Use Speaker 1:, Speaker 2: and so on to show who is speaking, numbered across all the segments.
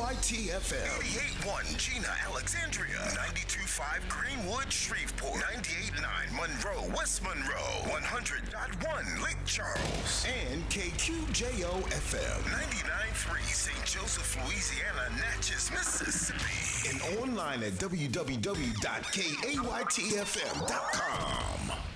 Speaker 1: KAYT FM. 88.1 Jena Alexandria. 92.5 Greenwood Shreveport. 98.9 Monroe West Monroe. 100.1 Lake Charles. And KQJO FM. 99.3 St. Joseph, Louisiana, Natchez, Mississippi. And online at www.kaytfm.com.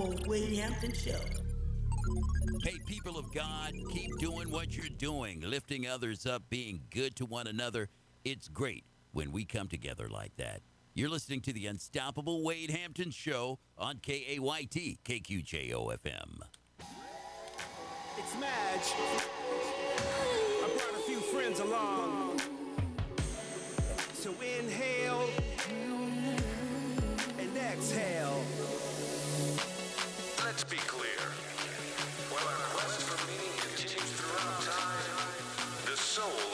Speaker 2: Show.
Speaker 3: Hey, people of God, keep doing what you're doing, lifting others up, being good to one another. It's great when we come together like that. You're listening to the Unstoppable Wade Hampton Show on KAYT, KQJO FM.
Speaker 4: It's Madge. I brought a few friends along. So inhale and exhale.
Speaker 1: Let's be clear. While our quest for meaning continues throughout time, the soul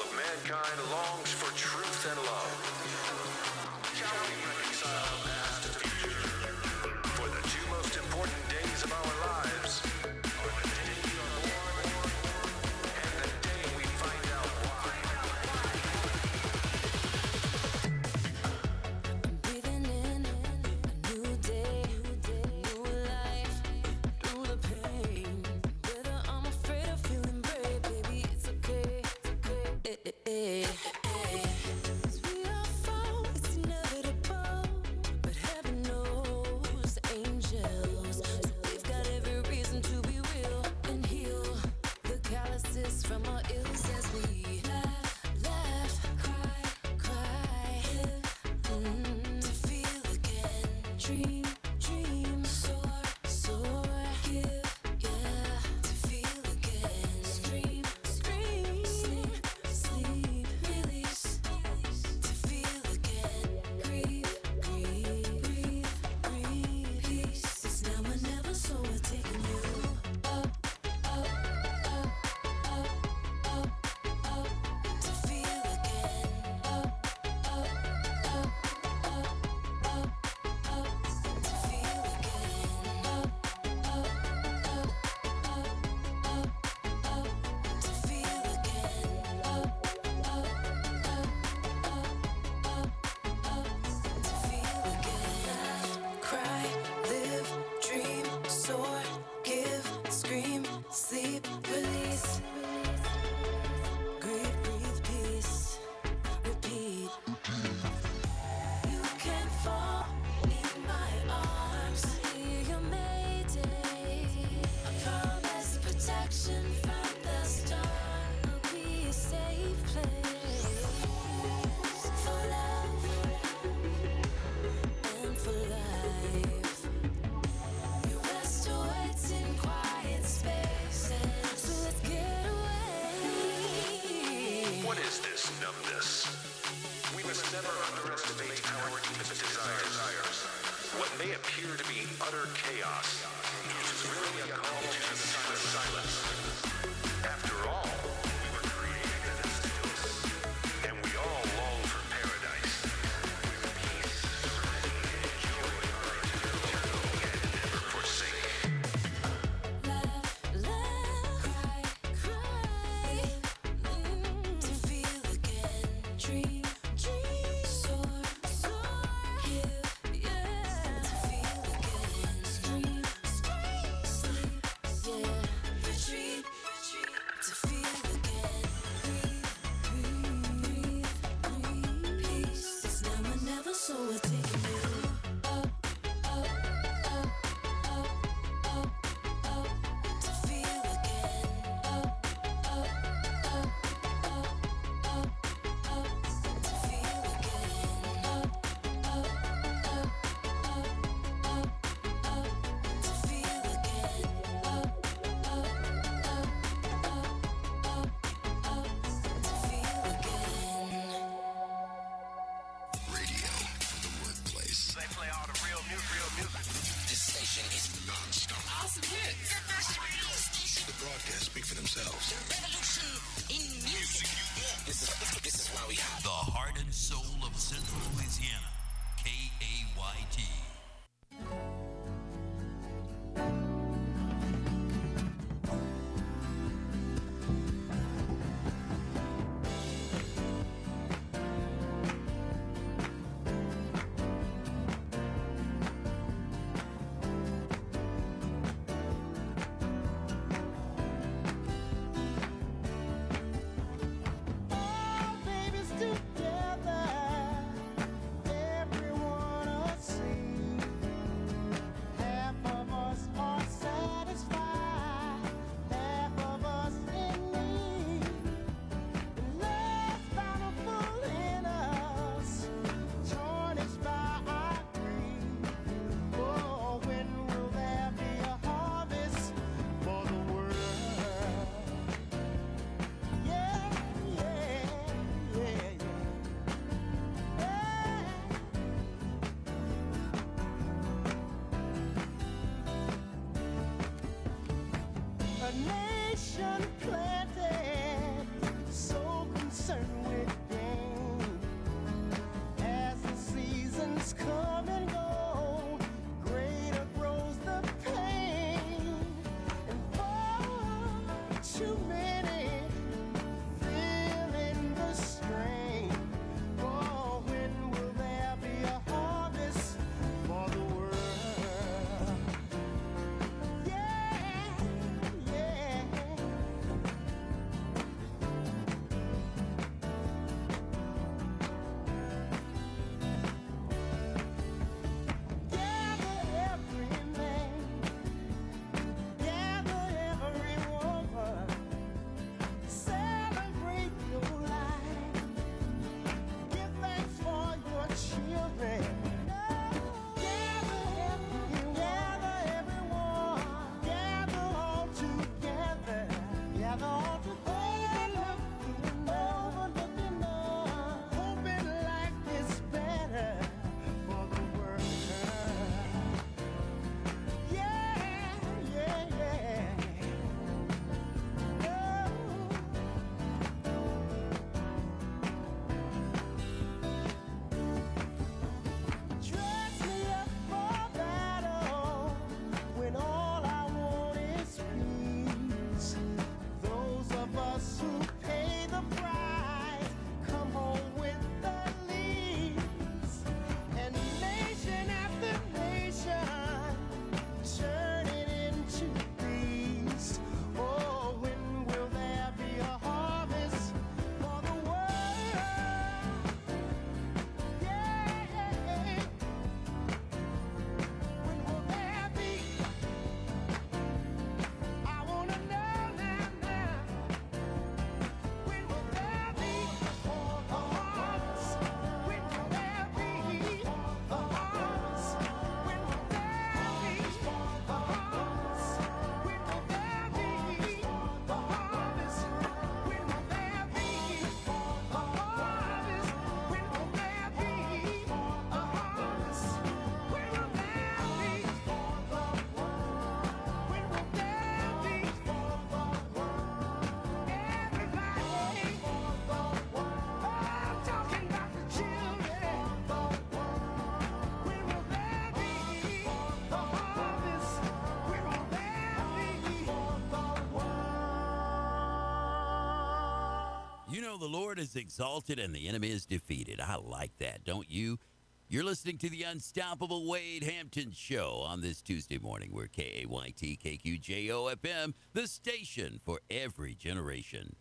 Speaker 1: the
Speaker 3: Lord is exalted and the enemy is defeated. I like that, don't you? You're listening to the Unstoppable Wade Hampton Show on this Tuesday morning. We're K-A-Y-T-K-Q-J-O-F-M, the station for every generation.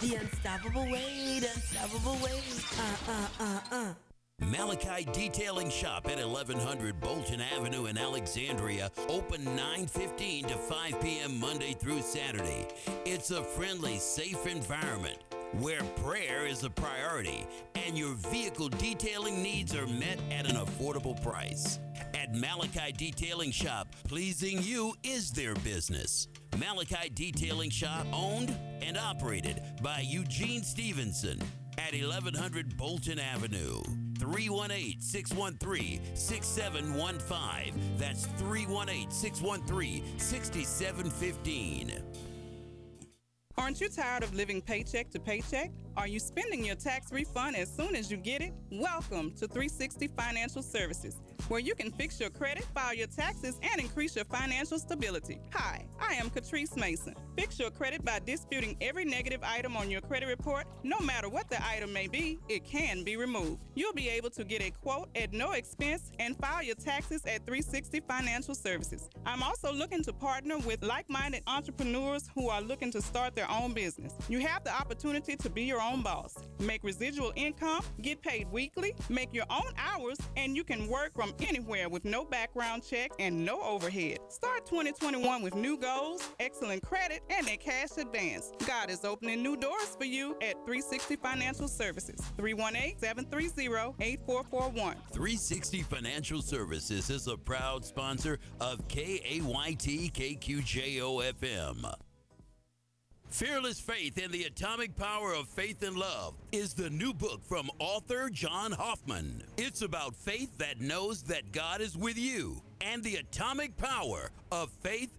Speaker 5: The Unstoppable Wade, Unstoppable Wade. Uh, uh, uh, uh.
Speaker 3: Malachi Detailing Shop at 1100 Bolton Avenue in Alexandria, open 9:15 to 5 p.m. Monday through Saturday. It's a friendly, safe environment where prayer is a priority and your vehicle detailing needs are met at an affordable price. At Malachi Detailing Shop, pleasing you is their business. Malachi Detailing Shop, owned and operated by Eugene Stevenson at 1100 Bolton Avenue. 318 613 6715. That's 318 613 6715.
Speaker 2: Aren't you tired of living paycheck to paycheck? Are you spending your tax refund as soon as you get it? Welcome to 360 Financial Services, where you can fix your credit, file your taxes, and increase your financial stability. Hi, I am Catrice Mason. Fix your credit by disputing every negative item on your credit report. No matter what the item may be, it can be removed. You'll be able to get a quote at no expense and file your taxes at 360 Financial Services. I'm also looking to partner with like minded entrepreneurs who are looking to start their own business. You have the opportunity to be your own boss, make residual income, get paid weekly, make your own hours, and you can work from anywhere with no background check and no overhead. Start 2021 with new goals, excellent credit, and a cash advance. God is opening new doors for you at 360 Financial Services. 318 730 8441.
Speaker 3: 360 Financial Services is a proud sponsor of KAYT KQJO FM. Fearless Faith and the Atomic Power of Faith and Love is the new book from author John Hoffman. It's about faith that knows that God is with you and the atomic power of faith